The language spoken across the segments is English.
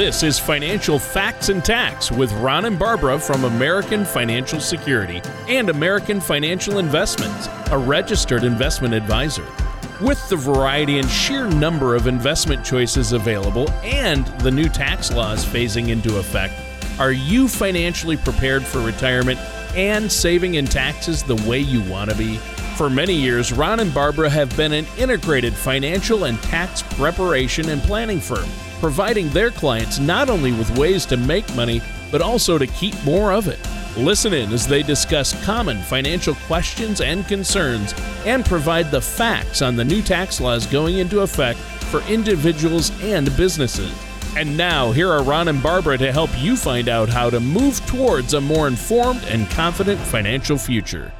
This is Financial Facts and Tax with Ron and Barbara from American Financial Security and American Financial Investments, a registered investment advisor. With the variety and sheer number of investment choices available and the new tax laws phasing into effect, are you financially prepared for retirement and saving in taxes the way you want to be? For many years, Ron and Barbara have been an integrated financial and tax preparation and planning firm providing their clients not only with ways to make money, but also to keep more of it. Listen in as they discuss common financial questions and concerns and provide the facts on the new tax laws going into effect for individuals and businesses. And now, here are Ron and Barbara to help you find out how to move towards a more informed and confident financial future.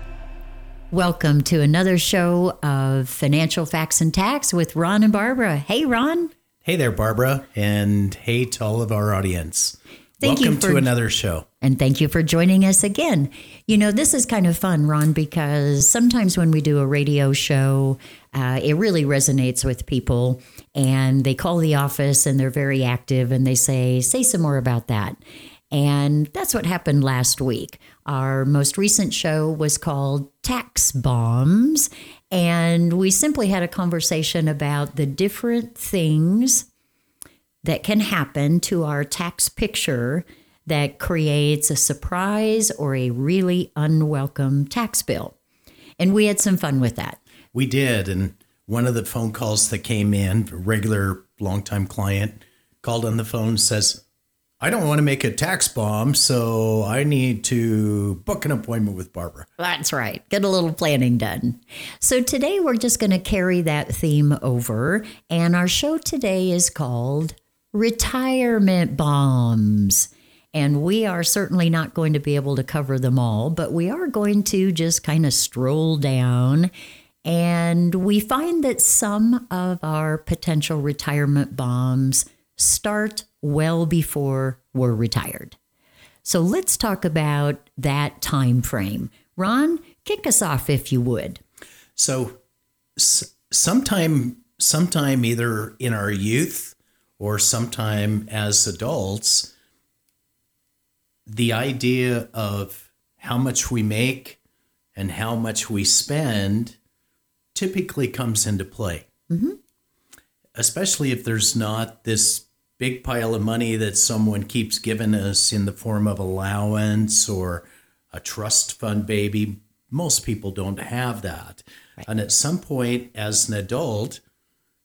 Welcome to another show of Financial Facts and Tax with Ron and Barbara. Hey, Ron. Hey there, Barbara, and hey to all of our audience. Thank Welcome you for, to another show. And thank you for joining us again. You know, this is kind of fun, Ron, because sometimes when we do a radio show, uh, it really resonates with people and they call the office and they're very active and they say, say some more about that. And that's what happened last week. Our most recent show was called Tax Bombs. And we simply had a conversation about the different things that can happen to our tax picture that creates a surprise or a really unwelcome tax bill. And we had some fun with that. We did. And one of the phone calls that came in, a regular longtime client, called on the phone says, I don't want to make a tax bomb, so I need to book an appointment with Barbara. That's right. Get a little planning done. So today we're just going to carry that theme over. And our show today is called Retirement Bombs. And we are certainly not going to be able to cover them all, but we are going to just kind of stroll down. And we find that some of our potential retirement bombs start well before we're retired. So let's talk about that time frame. Ron, kick us off if you would. So s- sometime sometime either in our youth or sometime as adults the idea of how much we make and how much we spend typically comes into play. Mm-hmm. Especially if there's not this big pile of money that someone keeps giving us in the form of allowance or a trust fund baby. Most people don't have that. Right. And at some point, as an adult,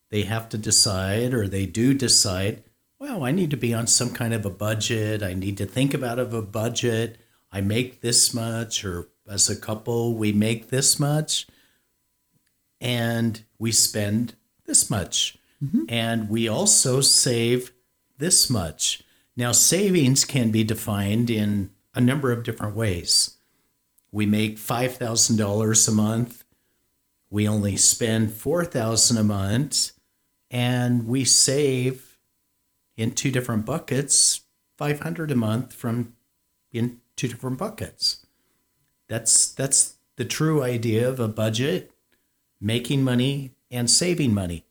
they have to decide or they do decide, well, I need to be on some kind of a budget. I need to think about of a budget. I make this much, or as a couple, we make this much, and we spend this much. Mm-hmm. And we also save this much. Now, savings can be defined in a number of different ways. We make $5,000 a month. We only spend 4000 a month and we save in two different buckets 500 a month from in two different buckets. That's that's the true idea of a budget, making money and saving money.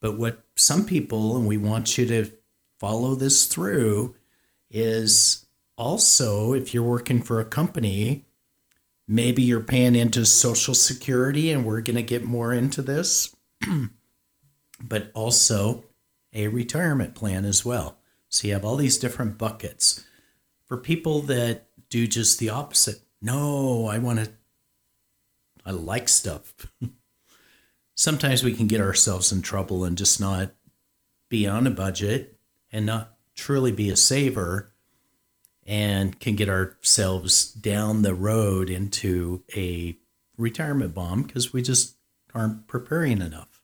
But what some people and we want you to follow this through is also if you're working for a company, maybe you're paying into Social Security, and we're going to get more into this, but also a retirement plan as well. So you have all these different buckets. For people that do just the opposite, no, I want to, I like stuff. Sometimes we can get ourselves in trouble and just not be on a budget and not truly be a saver and can get ourselves down the road into a retirement bomb because we just aren't preparing enough.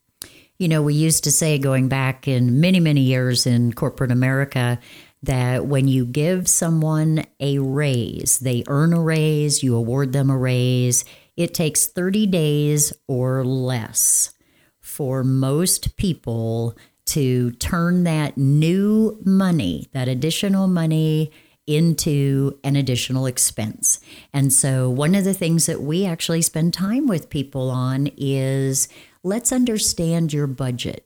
You know, we used to say going back in many, many years in corporate America that when you give someone a raise, they earn a raise, you award them a raise, it takes 30 days or less for most people to turn that new money, that additional money, into an additional expense. And so, one of the things that we actually spend time with people on is let's understand your budget.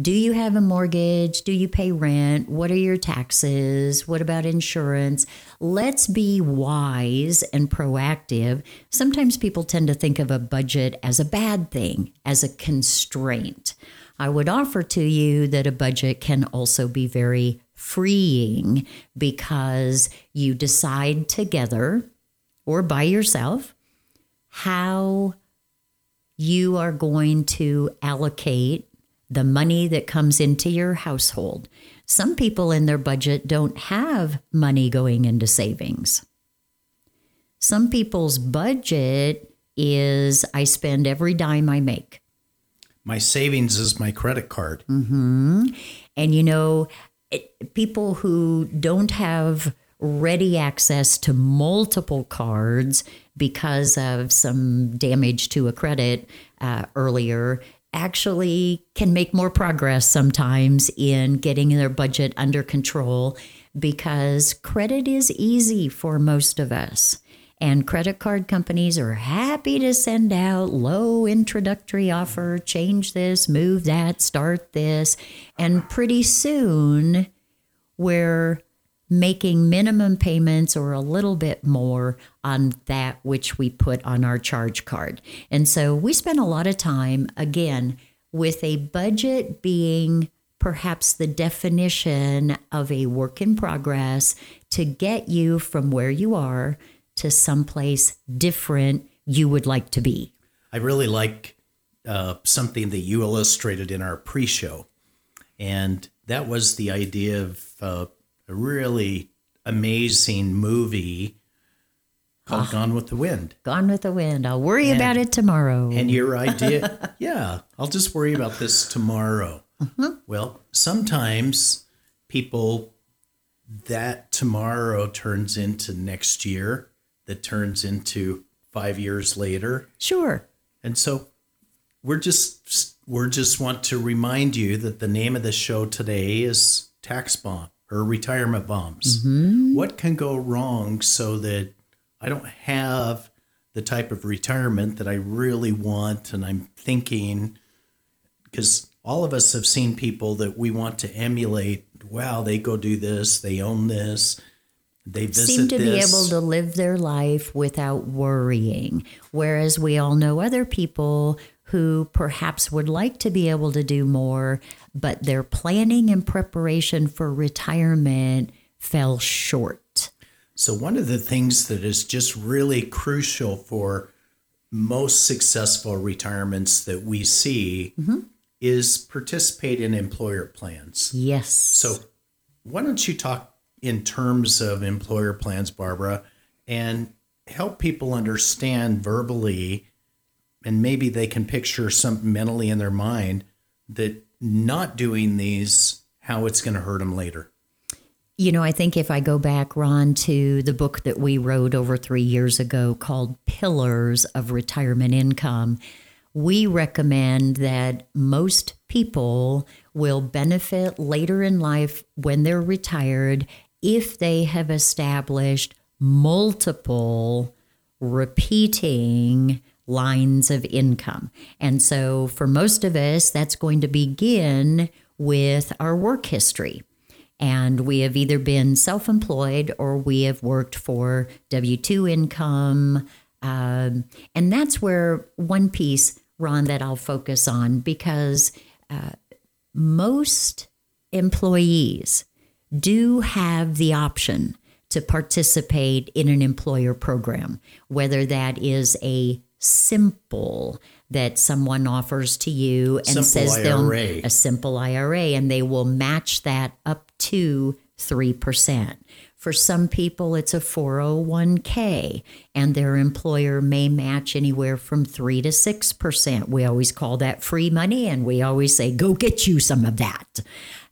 Do you have a mortgage? Do you pay rent? What are your taxes? What about insurance? Let's be wise and proactive. Sometimes people tend to think of a budget as a bad thing, as a constraint. I would offer to you that a budget can also be very freeing because you decide together or by yourself how you are going to allocate the money that comes into your household. Some people in their budget don't have money going into savings. Some people's budget is I spend every dime I make. My savings is my credit card. And you know, it, people who don't have ready access to multiple cards because of some damage to a credit uh, earlier actually can make more progress sometimes in getting their budget under control because credit is easy for most of us. And credit card companies are happy to send out low introductory offer, change this, move that, start this. And pretty soon, we're making minimum payments or a little bit more on that which we put on our charge card. And so we spend a lot of time, again, with a budget being perhaps the definition of a work in progress to get you from where you are to someplace different you would like to be. I really like uh, something that you illustrated in our pre show. And that was the idea of uh, a really amazing movie called Gone with the Wind. Gone with the wind. I'll worry about it tomorrow. And your idea, yeah, I'll just worry about this tomorrow. Well, sometimes people, that tomorrow turns into next year, that turns into five years later. sure. And so we're just we're just want to remind you that the name of the show today is tax bomb or retirement bombs. Mm-hmm. What can go wrong so that I don't have the type of retirement that I really want and I'm thinking because all of us have seen people that we want to emulate. Wow, they go do this, they own this, they seem to be able to live their life without worrying. Whereas we all know other people who perhaps would like to be able to do more, but their planning and preparation for retirement fell short. So, one of the things that is just really crucial for most successful retirements that we see mm-hmm. is participate in employer plans. Yes. So, why don't you talk in terms of employer plans, Barbara, and help people understand verbally, and maybe they can picture something mentally in their mind that not doing these, how it's going to hurt them later. You know, I think if I go back, Ron, to the book that we wrote over three years ago called Pillars of Retirement Income, we recommend that most people will benefit later in life when they're retired if they have established multiple repeating lines of income. And so for most of us, that's going to begin with our work history. And we have either been self employed or we have worked for W 2 income. Um, and that's where one piece, Ron, that I'll focus on because uh, most employees do have the option to participate in an employer program, whether that is a simple that someone offers to you and Simple says they'll a simple IRA and they will match that up to 3%. For some people, it's a 401k, and their employer may match anywhere from 3 to 6%. We always call that free money, and we always say, go get you some of that.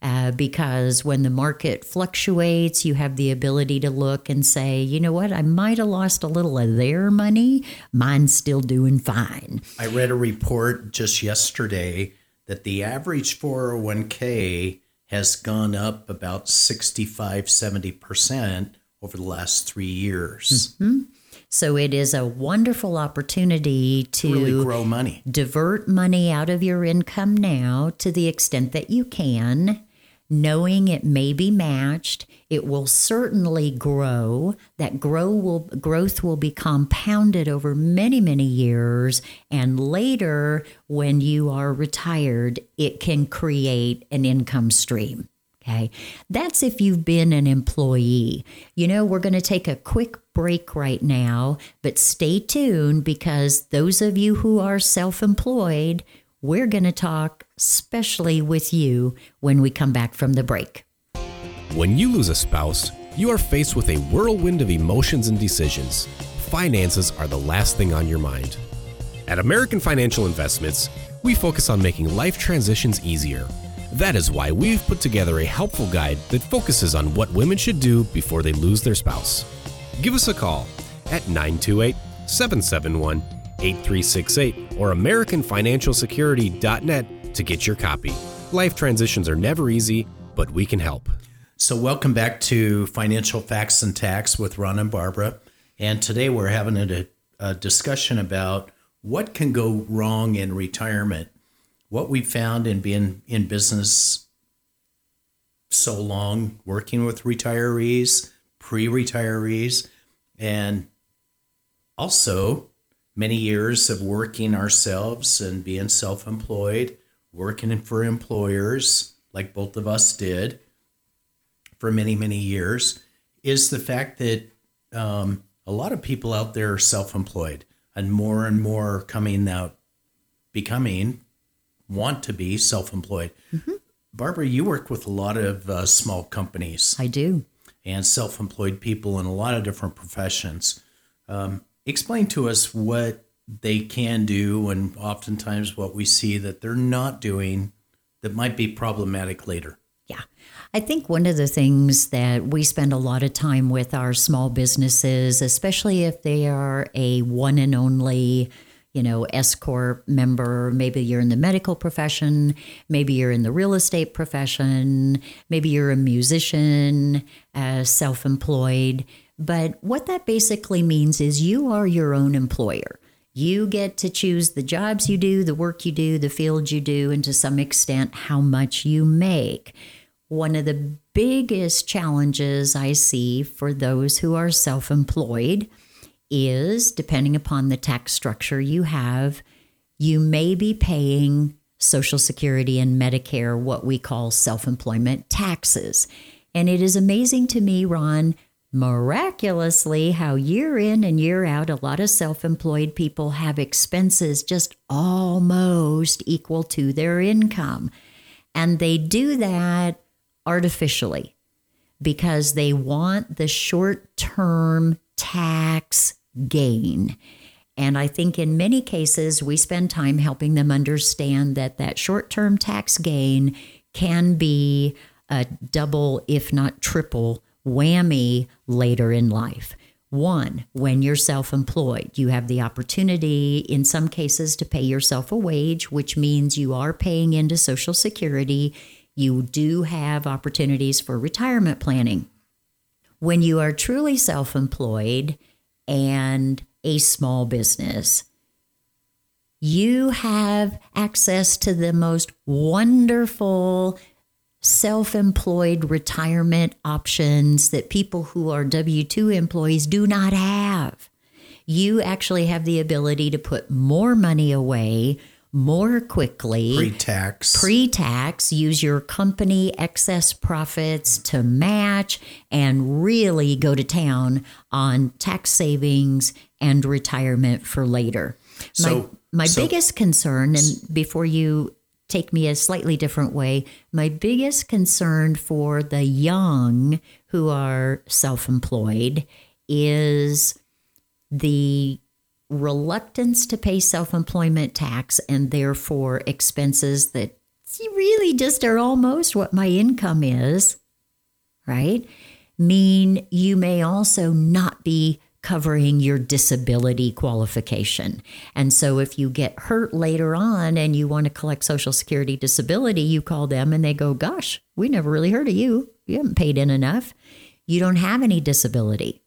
Uh, because when the market fluctuates, you have the ability to look and say, you know what, I might have lost a little of their money. Mine's still doing fine. I read a report just yesterday that the average 401k has gone up about 65, 70% over the last three years. So it is a wonderful opportunity to Really grow money. divert money out of your income now to the extent that you can, knowing it may be matched. It will certainly grow. That grow will growth will be compounded over many, many years. And later, when you are retired, it can create an income stream. Okay. That's if you've been an employee. You know, we're going to take a quick break right now, but stay tuned because those of you who are self employed, we're going to talk especially with you when we come back from the break. When you lose a spouse, you are faced with a whirlwind of emotions and decisions. Finances are the last thing on your mind. At American Financial Investments, we focus on making life transitions easier. That is why we've put together a helpful guide that focuses on what women should do before they lose their spouse. Give us a call at 928 771 8368 or AmericanFinancialSecurity.net to get your copy. Life transitions are never easy, but we can help. So, welcome back to Financial Facts and Tax with Ron and Barbara. And today we're having a, a discussion about what can go wrong in retirement. What we found in being in business so long, working with retirees, pre retirees, and also many years of working ourselves and being self employed, working for employers like both of us did for many, many years, is the fact that um, a lot of people out there are self employed and more and more coming out, becoming, want to be self employed. Barbara, you work with a lot of uh, small companies I do. and self employed people in a lot of different professions. Um, explain to us what they can do and oftentimes what we see that they're not doing that might be problematic later. Yeah. I think one of the things that we spend a lot of time with our small businesses, especially if they are a one and only, you know, S Corp member, maybe you're in the medical profession, maybe you're in the real estate profession, maybe you're a musician, uh, self employed. But what that basically means is you are your own employer. You get to choose the jobs you do, the work you do, the fields you do, and to some extent, how much you make. One of the biggest challenges I see for those who are self employed is depending upon the tax structure you have, you may be paying Social Security and Medicare what we call self employment taxes. And it is amazing to me, Ron, miraculously, how year in and year out, a lot of self employed people have expenses just almost equal to their income. And they do that artificially because they want the short term tax gain. And I think in many cases, we spend time helping them understand that that short term tax gain can be a double, if not triple, whammy later in life. One, when you're self employed, you have the opportunity in some cases to pay yourself a wage, which means you are paying into Social Security. You do have opportunities for retirement planning. When you are truly self employed and a small business, you have access to the most wonderful self employed retirement options that people who are W 2 employees do not have. You actually have the ability to put more money away more quickly Pre tax. pre tax, use your company excess profits to match and really go to town on tax savings and retirement for later. So- my my so- biggest concern, and before you take me a slightly different way, my biggest concern for the young who are self employed is the reluctance to pay self employment tax and therefore expenses that really just are almost what my income is, right? Mean you may also not be covering your disability qualification. And so if you get hurt later on and you want to collect Social Security disability, you call them and they go, Gosh, we never really heard of you. You haven't paid in enough. You don't have any disability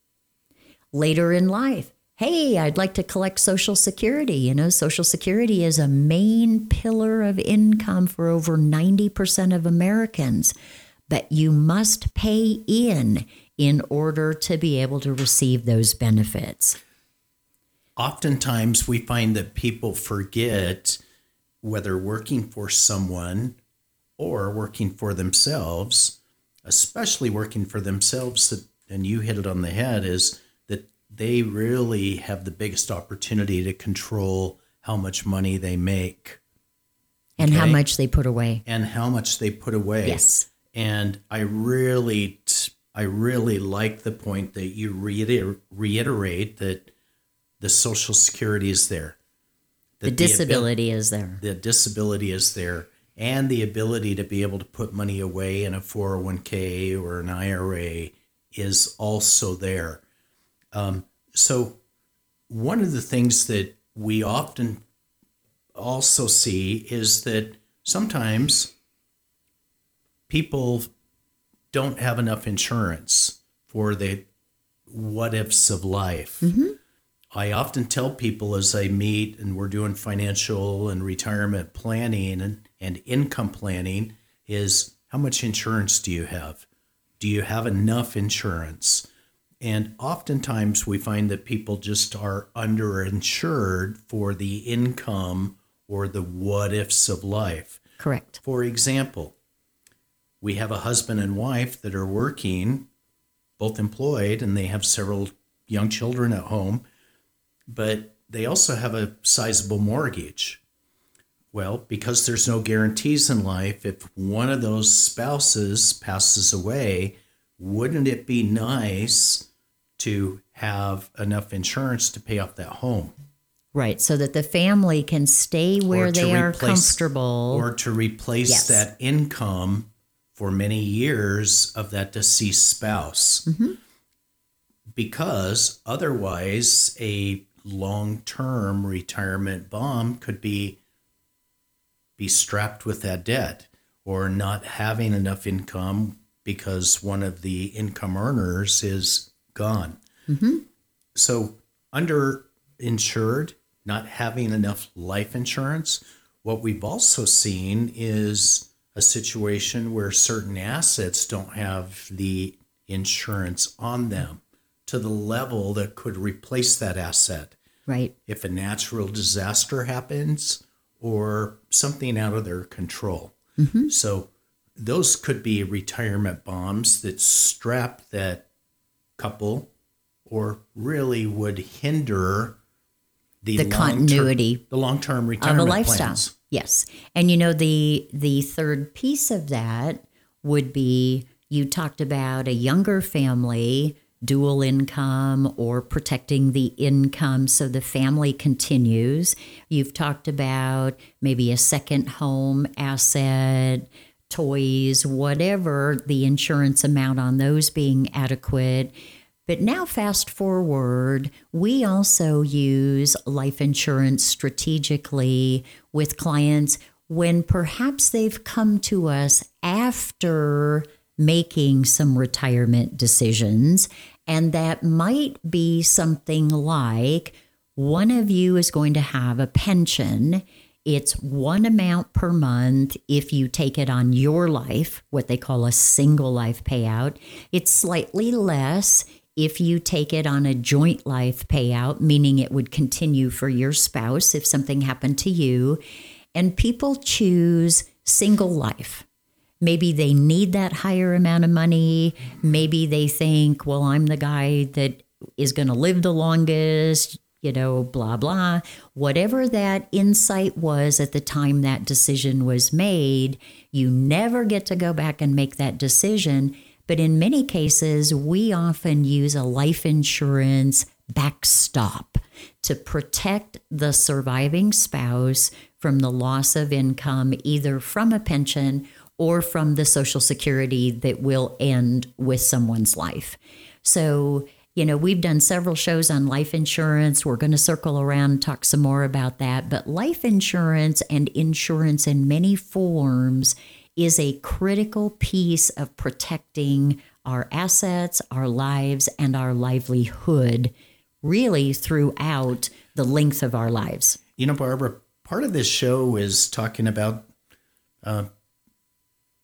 later in life. hey, I'd like to collect Social Security. You know, Social Security is a main pillar of income for over 90% of Americans, but you must pay in in order to be able to receive those benefits. Oftentimes, we find that people forget whether working for someone or working for themselves, especially working for themselves, and you hit it on the head, is that they really have the biggest opportunity to control how much money they make And how much they put away. and how much they put away. Yes. And I really, t- I really like the point that you reiter- reiterate that the Social Security is there. The That abil- disability is there. the disability is there and the ability to be able to put money away in a 401k or an IRA is also there. Um, so, one of the things that we often also see is that sometimes people don't have enough insurance for the what ifs of life. Mm-hmm. I often tell people as I meet and we're doing financial and retirement planning and, and income planning is how much insurance do you have? Do you have enough insurance? And oftentimes we find that people just are underinsured for the income or the what ifs of life. Correct. For example, we have a husband and wife that are working, both employed, and they have several young children at home, but they also have a sizable mortgage. Well, because there's no guarantees in life, if one of those spouses passes away, wouldn't it be nice to have enough insurance to pay off that home? Right. So that the family can stay where they are comfortable. or to replace Yes. that income for many years of that deceased spouse Mm-hmm. because otherwise a long-term retirement bomb could be be strapped with that debt or not having enough income because one of the income earners is gone so underinsured, not having enough life insurance. What we've also seen is a situation where certain assets don't have the insurance on them to the level that could replace that asset right. if a natural disaster happens or something out of their control. Mm-hmm. So those could be retirement bombs that strap that couple or really would hinder the, The continuity the long-term retirement of a lifestyle. plans. Yes. And you know the the third piece of that would be you talked about a younger family dual income or protecting the income so the family continues. You've talked about maybe a second home asset, toys, whatever the insurance amount on those being adequate. But now, fast forward, we also use life insurance strategically with clients when perhaps they've come to us after making some retirement decisions. And that might be something like one of you is going to have a pension. It's one amount per month if you take it on your life, what they call a single life payout. It's slightly less if you take it on a joint life payout, meaning it would continue for your spouse if something happened to you. And people choose single life. Maybe they need that higher amount of money. Maybe they think, well, I'm the guy that is going to live the longest, you know, blah, blah. Whatever that insight was at the time that decision was made, you never get to go back and make that decision. But in many cases, we often use a life insurance backstop to protect the surviving spouse from the loss of income, either from a pension or from the Social Security that will end with someone's life. So, you know, we've done several shows on life insurance. We're going to circle around and talk some more about that. But life insurance and insurance in many forms is a critical piece of protecting our assets, our lives, and our livelihood really throughout the length of our lives. You know, Barbara, part of this show is talking about uh,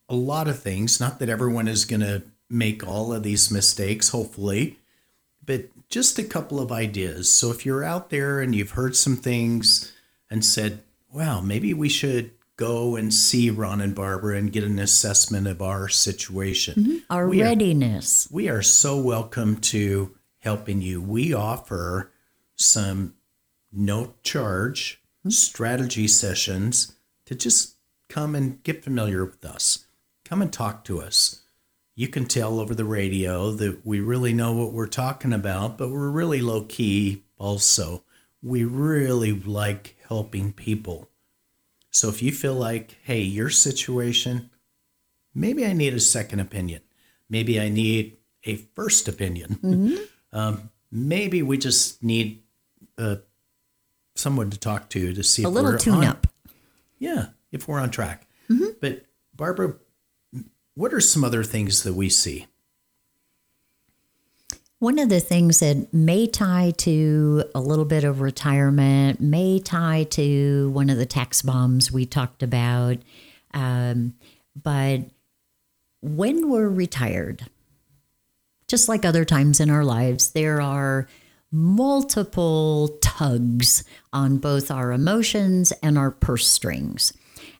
a lot of things. Not that everyone is going to make all of these mistakes, hopefully, but just a couple of ideas. So if you're out there and you've heard some things and said, wow, maybe we should go and see Ron and Barbara and get an assessment of our situation. Mm-hmm. Our We are- readiness. we are so welcome to helping you. We offer some no charge mm-hmm. strategy sessions to just come and get familiar with us. Come and talk to us. You can tell over the radio that we really know what we're talking about, but we're really low key also. We really like helping people. So if you feel like, hey, your situation, maybe I need a second opinion. Maybe I need a first opinion. um, maybe we just need uh, someone to talk to to see A if little we're tune on- up. Yeah, if we're on track. But Barbara, what are some other things that we see? One of the things that may tie to a little bit of retirement, may tie to one of the tax bombs we talked about, um, but when we're retired, just like other times in our lives, there are multiple tugs on both our emotions and our purse strings.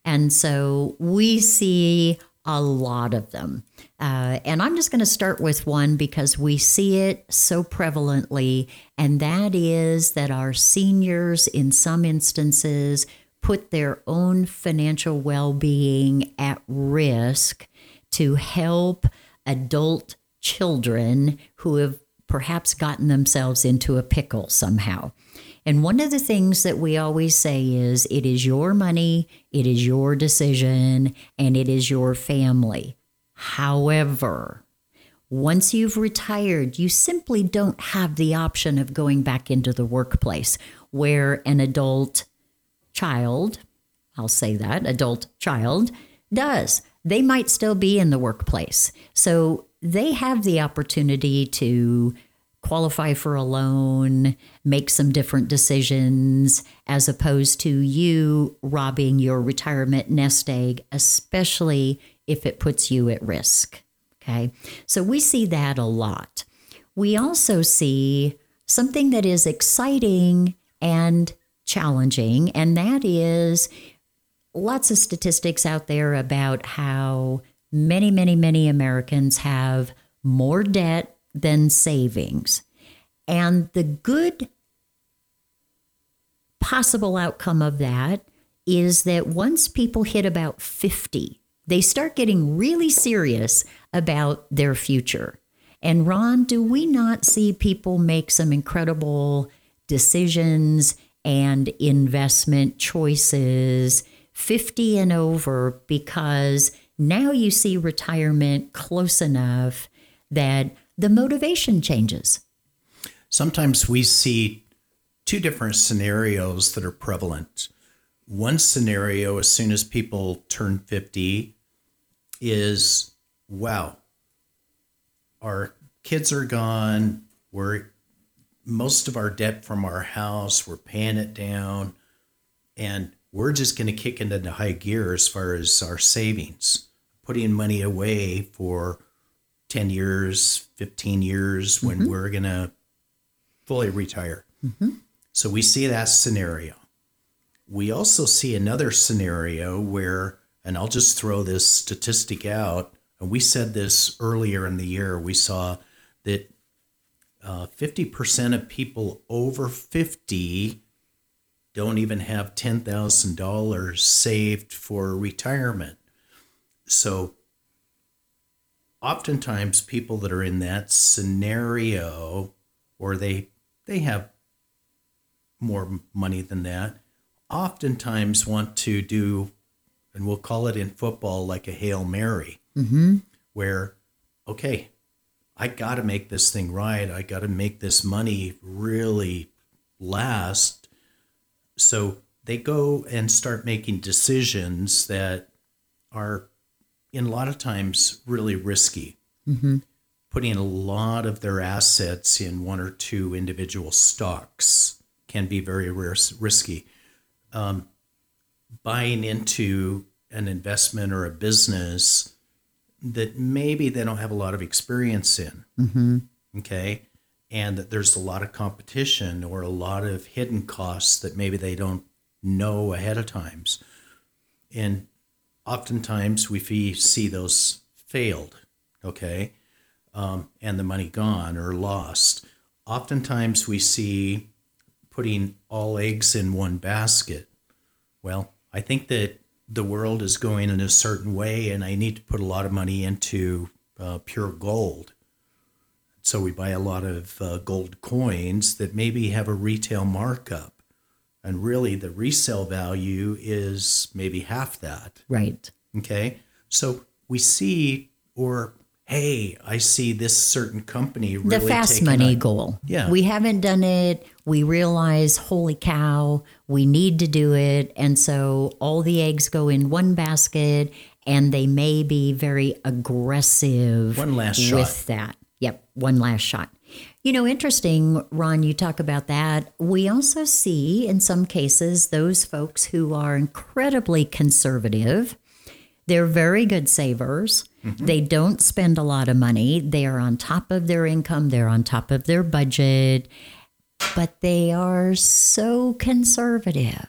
And so we see a lot of them. Uh, and I'm just going to start with one because we see it so prevalently, and that is that our seniors, in some instances, put their own financial well being at risk to help adult children who have perhaps gotten themselves into a pickle somehow. And one of the things that we always say is it is your money, it is your decision, and it is your family. However, once you've retired, you simply don't have the option of going back into the workplace where an adult child, I'll say that, adult child, does. They might still be in the workplace. So they have the opportunity to qualify for a loan, make some different decisions, as opposed to you robbing your retirement nest egg, especially if it puts you at risk. Okay. So we see that a lot. We also see something that is exciting and challenging, and that is lots of statistics out there about how many, many, many Americans have more debt than savings. And the good possible outcome of that is that once people hit about 50, they start getting really serious about their future. And Ron, do we not see people make some incredible decisions and investment choices 50 and over because now you see retirement close enough that the motivation changes? Sometimes we see two different scenarios that are prevalent. One scenario, as soon as people turn 50, is wow, our kids are gone. We're most of our debt from our house, we're paying it down, and we're just going to kick into high gear as far as our savings, putting money away for 10 years, 15 years when we're going to fully retire. So we see that scenario. We also see another scenario where, and I'll just throw this statistic out, and we said this earlier in the year, we saw that uh, 50% of people over 50 don't even have $10,000 saved for retirement. So oftentimes people that are in that scenario or they they have more money than that oftentimes want to do and we'll call it in football like a hail mary. Mm-hmm. Where okay i got to make this thing right. I got to make this money really last. So they go and start making decisions that are in a lot of times really risky. Putting a lot of their assets in one or two individual stocks can be very risky. Um, buying into an investment or a business that maybe they don't have a lot of experience in, mm-hmm. okay, and that there's a lot of competition or a lot of hidden costs that maybe they don't know ahead of times, and oftentimes we see those failed, okay, um, and the money gone or lost. Oftentimes we see putting all eggs in one basket. Well, I think that the world is going in a certain way, and I need to put a lot of money into uh, pure gold. So we buy a lot of uh, gold coins that maybe have a retail markup. And really, the resale value is maybe half that. Right. Okay. So we see, or hey, I see this certain company really the fast money goal. Yeah. We haven't done it. We realize, holy cow, we need to do it. And so all the eggs go in one basket and they may be very aggressive One last with shot. that. Yep, one last shot. You know, interesting, Ron, you talk about that. We also see in some cases those folks who are incredibly conservative. They're very good savers. Mm-hmm. They don't spend a lot of money. They are on top of their income, they're on top of their budget, but they are so conservative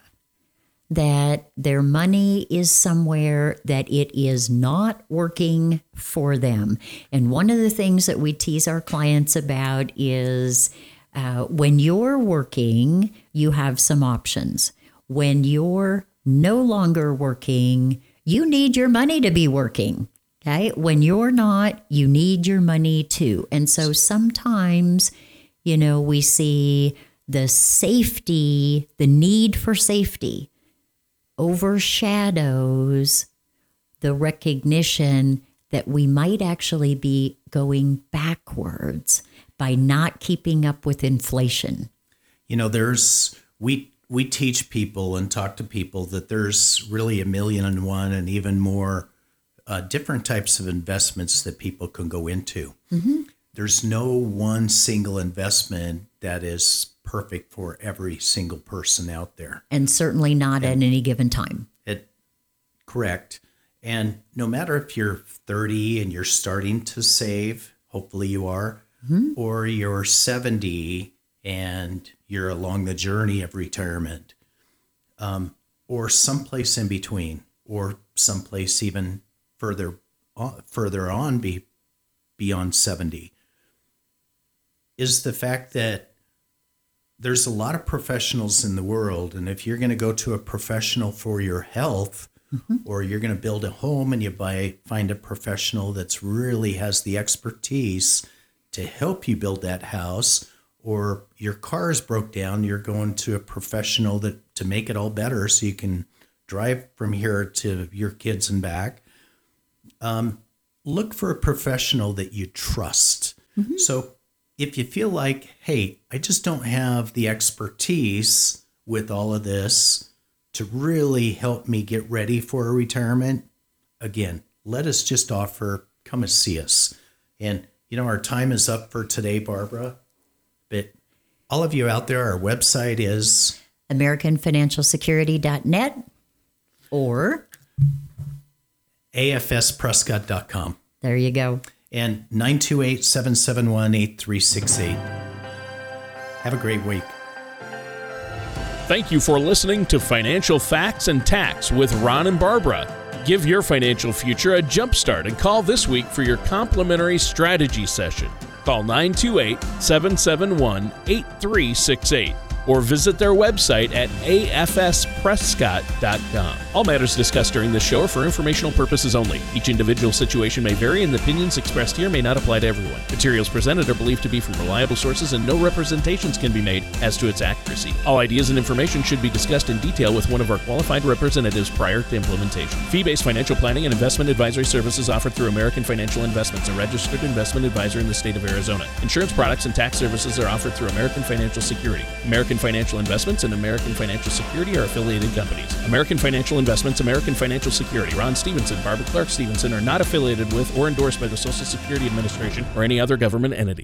that their money is somewhere that it is not working for them. And one of the things that we tease our clients about is uh, when you're working, you have some options. When you're no longer working, you need your money to be working. Okay. When you're not, you need your money too. And so sometimes, you know, we see the safety, the need for safety overshadows the recognition that we might actually be going backwards by not keeping up with inflation. You know, there's we we teach people and talk to people that there's really a million and one and even more uh, different types of investments that people can go into. There's no one single investment that is perfect for every single person out there. And certainly not at any given time. It correct. And no matter if you're 30 and you're starting to save, hopefully you are, or you're 70 and you're along the journey of retirement, um, or someplace in between, or someplace even further on, further on be, beyond 70, is the fact that there's a lot of professionals in the world and if you're going to go to a professional for your health or you're going to build a home and you buy find a professional that's really has the expertise to help you build that house or your car is broke down you're going to a professional that to make it all better so you can drive from here to your kids and back um, look for a professional that you trust. So if you feel like, hey, I just don't have the expertise with all of this to really help me get ready for a retirement, again, let us just offer, come and see us. And, you know, our time is up for today, Barbara. But all of you out there, our website is AmericanFinancialSecurity.net or afsprescott.com there you go. And 928 771 8368. Have a great week. Thank you for listening to Financial Facts and Tax with Ron and Barbara. Give your financial future a jumpstart and call this week for your complimentary strategy session. Call 928 771 8368 or visit their website at afsprescott.com. All matters discussed during this show are for informational purposes only. Each individual situation may vary, and the opinions expressed here may not apply to everyone. Materials presented are believed to be from reliable sources, and no representations can be made as to its accuracy. All ideas and information should be discussed in detail with one of our qualified representatives prior to implementation. Fee based financial planning and investment advisory services offered through American Financial Investments, a registered investment advisor in the state of Arizona. Insurance products and tax services are offered through American Financial Security. American American Financial Investments and American Financial Security are affiliated companies. American Financial Investments, American Financial Security, Ron Stevenson, Barbara Clark Stevenson are not affiliated with or endorsed by the Social Security Administration or any other government entity.